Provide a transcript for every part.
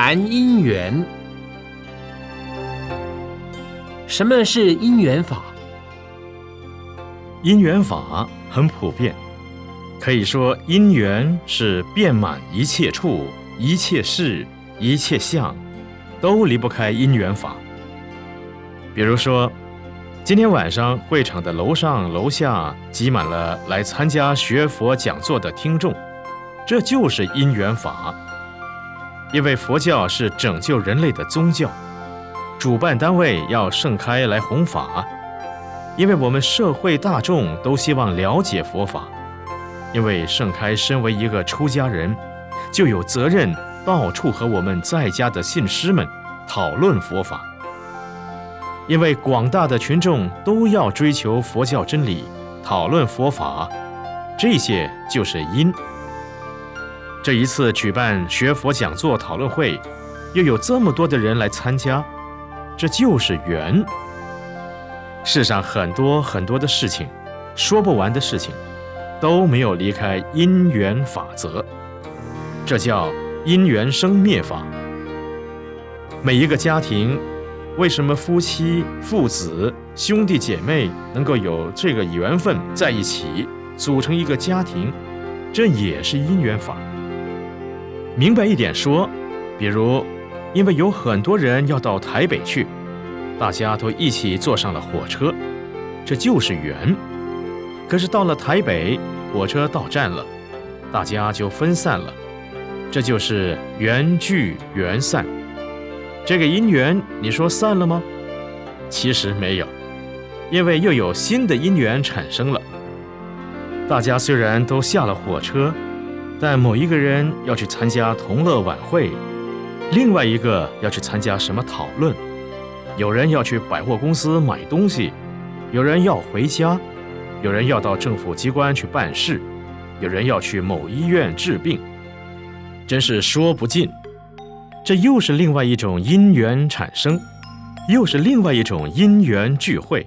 谈因缘。什么是因缘法？因缘法很普遍，可以说因缘是遍满一切处、一切事、一切相，都离不开因缘法。比如说，今天晚上会场的楼上楼下挤满了来参加学佛讲座的听众，这就是因缘法。因为佛教是拯救人类的宗教，主办单位要盛开来弘法。因为我们社会大众都希望了解佛法，因为盛开身为一个出家人，就有责任到处和我们在家的信师们讨论佛法。因为广大的群众都要追求佛教真理，讨论佛法，这些就是因。这一次举办学佛讲座讨论会，又有这么多的人来参加，这就是缘。世上很多很多的事情，说不完的事情，都没有离开因缘法则，这叫因缘生灭法。每一个家庭，为什么夫妻、父子、兄弟姐妹能够有这个缘分在一起，组成一个家庭，这也是因缘法。明白一点说，比如，因为有很多人要到台北去。大家都一起坐上了火车，这就是缘。可是到了台北，火车到站了，大家就分散了，这就是缘聚缘散。这个因缘，你说散了吗？其实没有，因为又有新的因缘产生了。大家虽然都下了火车，但某一个人要去参加同乐晚会，另外一个要去参加什么讨论。有人要去百货公司买东西，有人要回家，有人要到政府机关去办事，有人要去某医院治病，真是说不尽。这又是另外一种因缘产生，又是另外一种因缘聚会。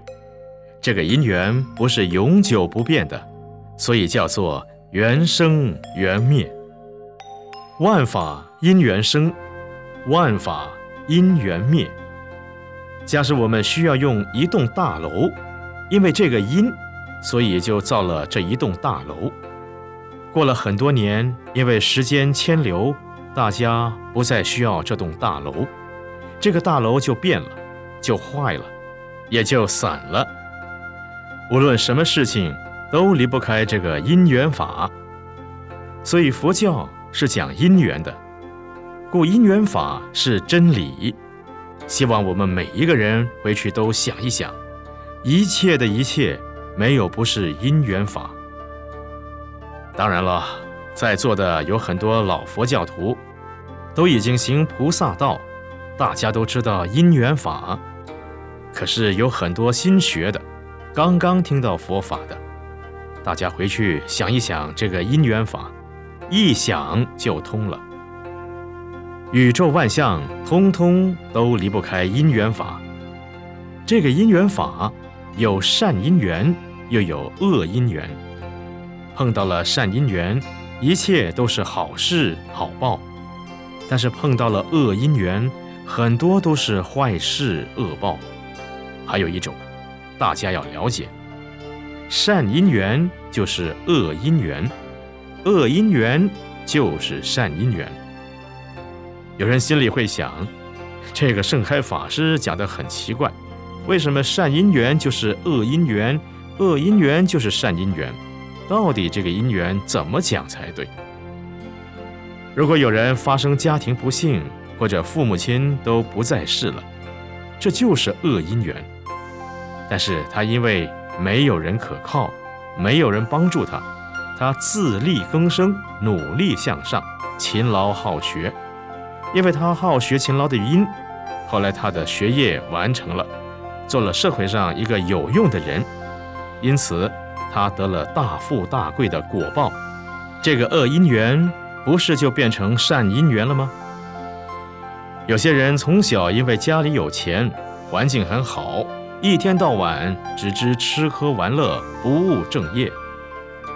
这个因缘不是永久不变的，所以叫做缘生缘灭。万法因缘生，万法因缘灭。假使我们需要用一栋大楼，因为这个因，所以就造了这一栋大楼。过了很多年，因为时间迁流，大家不再需要这栋大楼，这个大楼就变了，就坏了，也就散了。无论什么事情，都离不开这个因缘法。所以佛教是讲因缘的，故因缘法是真理。希望我们每一个人回去都想一想，一切的一切没有不是因缘法。当然了，在座的有很多老佛教徒，都已经行菩萨道，大家都知道因缘法。可是有很多新学的，刚刚听到佛法的，大家回去想一想这个因缘法，一想就通了。宇宙万象，通通都离不开因缘法。这个因缘法有善因缘，又有恶因缘。碰到了善因缘，一切都是好事好报；但是碰到了恶因缘，很多都是坏事恶报。还有一种，大家要了解：善因缘就是恶因缘，恶因缘就是善因缘。有人心里会想，这个盛开法师讲的很奇怪，为什么善因缘就是恶因缘，恶因缘就是善因缘？到底这个因缘怎么讲才对？如果有人发生家庭不幸，或者父母亲都不在世了，这就是恶因缘。但是他因为没有人可靠，没有人帮助他，他自力更生，努力向上，勤劳好学。因为他好学勤劳的因，后来他的学业完成了，做了社会上一个有用的人，因此他得了大富大贵的果报。这个恶因缘不是就变成善因缘了吗？有些人从小因为家里有钱，环境很好，一天到晚只知吃喝玩乐，不务正业。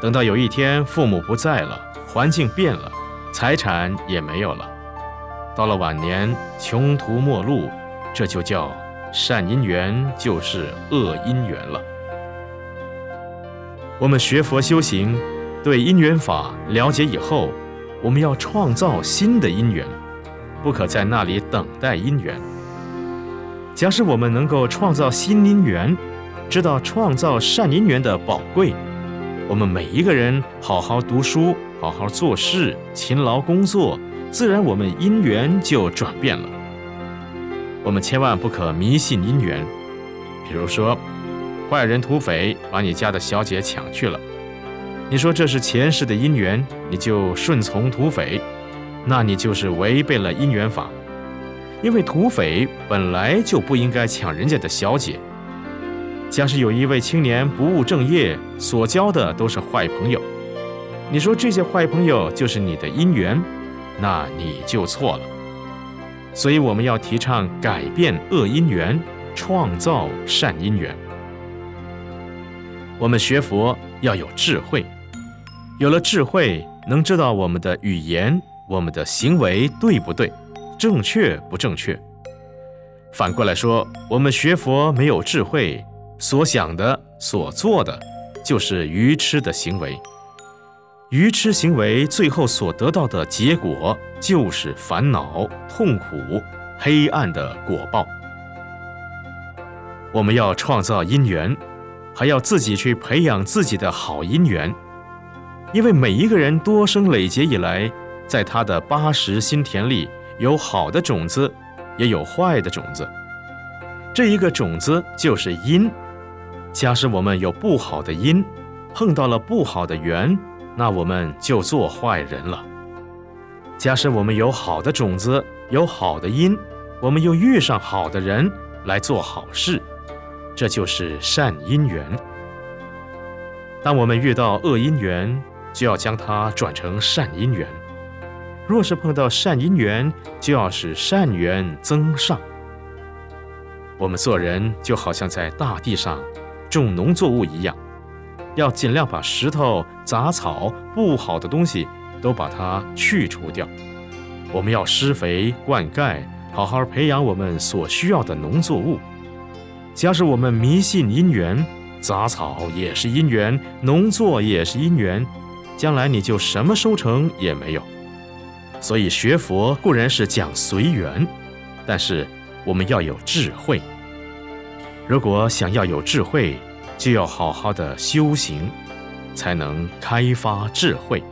等到有一天父母不在了，环境变了，财产也没有了。到了晚年穷途末路，这就叫善因缘就是恶因缘了。我们学佛修行，对因缘法了解以后，我们要创造新的因缘，不可在那里等待因缘。假使我们能够创造新因缘，知道创造善因缘的宝贵，我们每一个人好好读书，好好做事，勤劳工作，自然我们因缘就转变了。我们千万不可迷信因缘，比如说。坏人土匪把你家的小姐抢去了，你说这是前世的因缘，你就顺从土匪，那你就是违背了因缘法，因为土匪本来就不应该抢人家的小姐。假使有一位青年不务正业，所交的都是坏朋友，你说这些坏朋友就是你的因缘，那你就错了。所以我们要提倡改变恶因缘，创造善因缘。我们学佛要有智慧，有了智慧，能知道我们的语言、我们的行为对不对，正确不正确。反过来说，我们学佛没有智慧，所想的、所做的，就是愚痴的行为。愚痴行为最后所得到的结果，就是烦恼、痛苦、黑暗的果报。我们要创造因缘。还要自己去培养自己的好因缘，因为每一个人多生累劫以来，在他的八十心田里有好的种子，也有坏的种子。这一个种子就是因。假使我们有不好的因，碰到了不好的缘，那我们就做坏人了。假使我们有好的种子，有好的因，我们又遇上好的人来做好事。这就是善因缘。当我们遇到恶因缘，就要将它转成善因缘；若是碰到善因缘，就要使善缘增上。我们做人就好像在大地上种农作物一样，要尽量把石头、杂草、不好的东西都把它去除掉。我们要施肥、灌溉，好好培养我们所需要的农作物。假使我们迷信因缘，杂草也是因缘，农作也是因缘，将来你就什么收成也没有。所以学佛固然是讲随缘，但是我们要有智慧。如果想要有智慧，就要好好的修行，才能开发智慧。